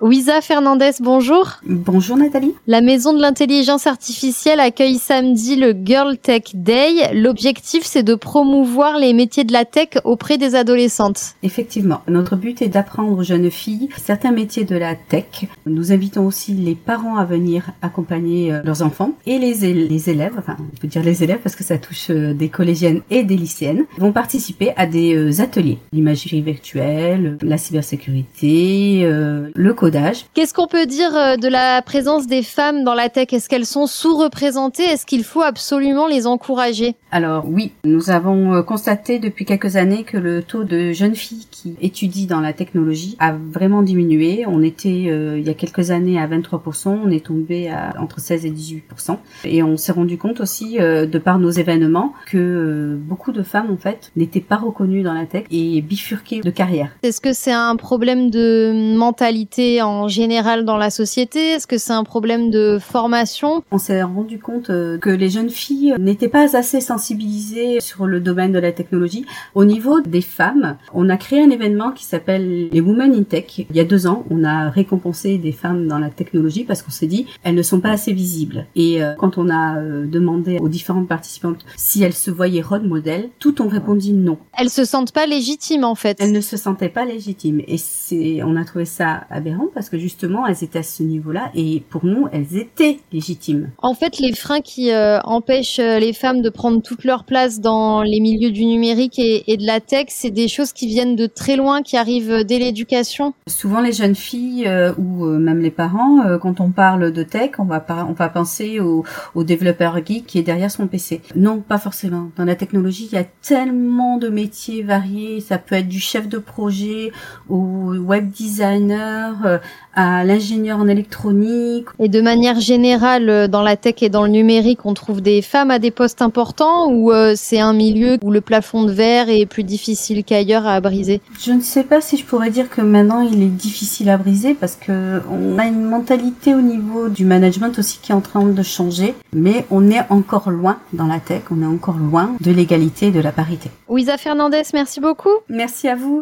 Ouisa Fernandez, bonjour. Bonjour Nathalie. La Maison de l'intelligence artificielle accueille samedi le Girl Tech Day. L'objectif, c'est de promouvoir les métiers de la tech auprès des adolescentes. Effectivement, notre but est d'apprendre aux jeunes filles certains métiers de la tech. Nous invitons aussi les parents à venir accompagner euh, leurs enfants et les, les élèves, enfin on peut dire les élèves parce que ça touche euh, des collégiennes et des lycéennes, vont participer à des euh, ateliers. L'imagerie virtuelle, la cybersécurité, le code Qu'est-ce qu'on peut dire euh, de la présence des femmes dans la tech? Est-ce qu'elles sont sous-représentées? Est-ce qu'il faut absolument les encourager? Alors oui, nous avons euh, constaté depuis quelques années que le taux de jeunes filles qui étudient dans la technologie a vraiment diminué. On était euh, il y a quelques années à 23%, on est tombé à entre 16 et 18%. Et on s'est rendu compte aussi, de par nos événements, que beaucoup de femmes en fait n'étaient pas reconnues dans la tech et bifurquées de carrière. Est-ce que c'est un problème de mentalité en général dans la société? Est-ce que c'est un problème de formation? On s'est rendu compte euh, que les jeunes filles n'étaient pas assez sensibilisées sur le domaine de la technologie. Au niveau des femmes, on a créé un événement qui s'appelle les Women in Tech. Il y a deux ans, on a récompensé des femmes dans la technologie parce qu'on s'est dit elles ne sont pas assez visibles. Et euh, quand on a euh, demandé aux différentes participantes si elles se voyaient role modèle, toutes ont répondu non. Elles se sentent pas légitimes en fait. Elles ne se sentaient pas légitimes et c'est on a trouvé ça aberrant parce que justement elles étaient à ce niveau-là et pour nous elles étaient légitimes. En fait, les freins qui euh, empêchent euh, les femmes de prendre toute leur place dans les milieux du numérique et, de la tech, c'est des choses qui viennent de très loin, qui arrivent dès l'éducation. Souvent les jeunes filles euh, ou même les parents, quand on parle de tech, on va on va penser au, au développeur geek qui est derrière son PC. Non, pas forcément. Dans la technologie, il y a tellement de métiers variés. Ça peut être du chef de projet au web designer à l'ingénieur en électronique. Et de manière générale, euh, dans la tech et dans le numérique, on trouve des femmes à des postes importants ou euh, c'est un milieu où le plafond de verre est plus difficile qu'ailleurs à briser? Je ne sais pas si je pourrais dire que maintenant il est difficile à briser parce que on a une mentalité au niveau du management aussi qui est en train de changer, mais on est encore loin dans la tech, on est encore loin de l'égalité et de la parité. Ouisa Fernandez, merci beaucoup. Merci à vous.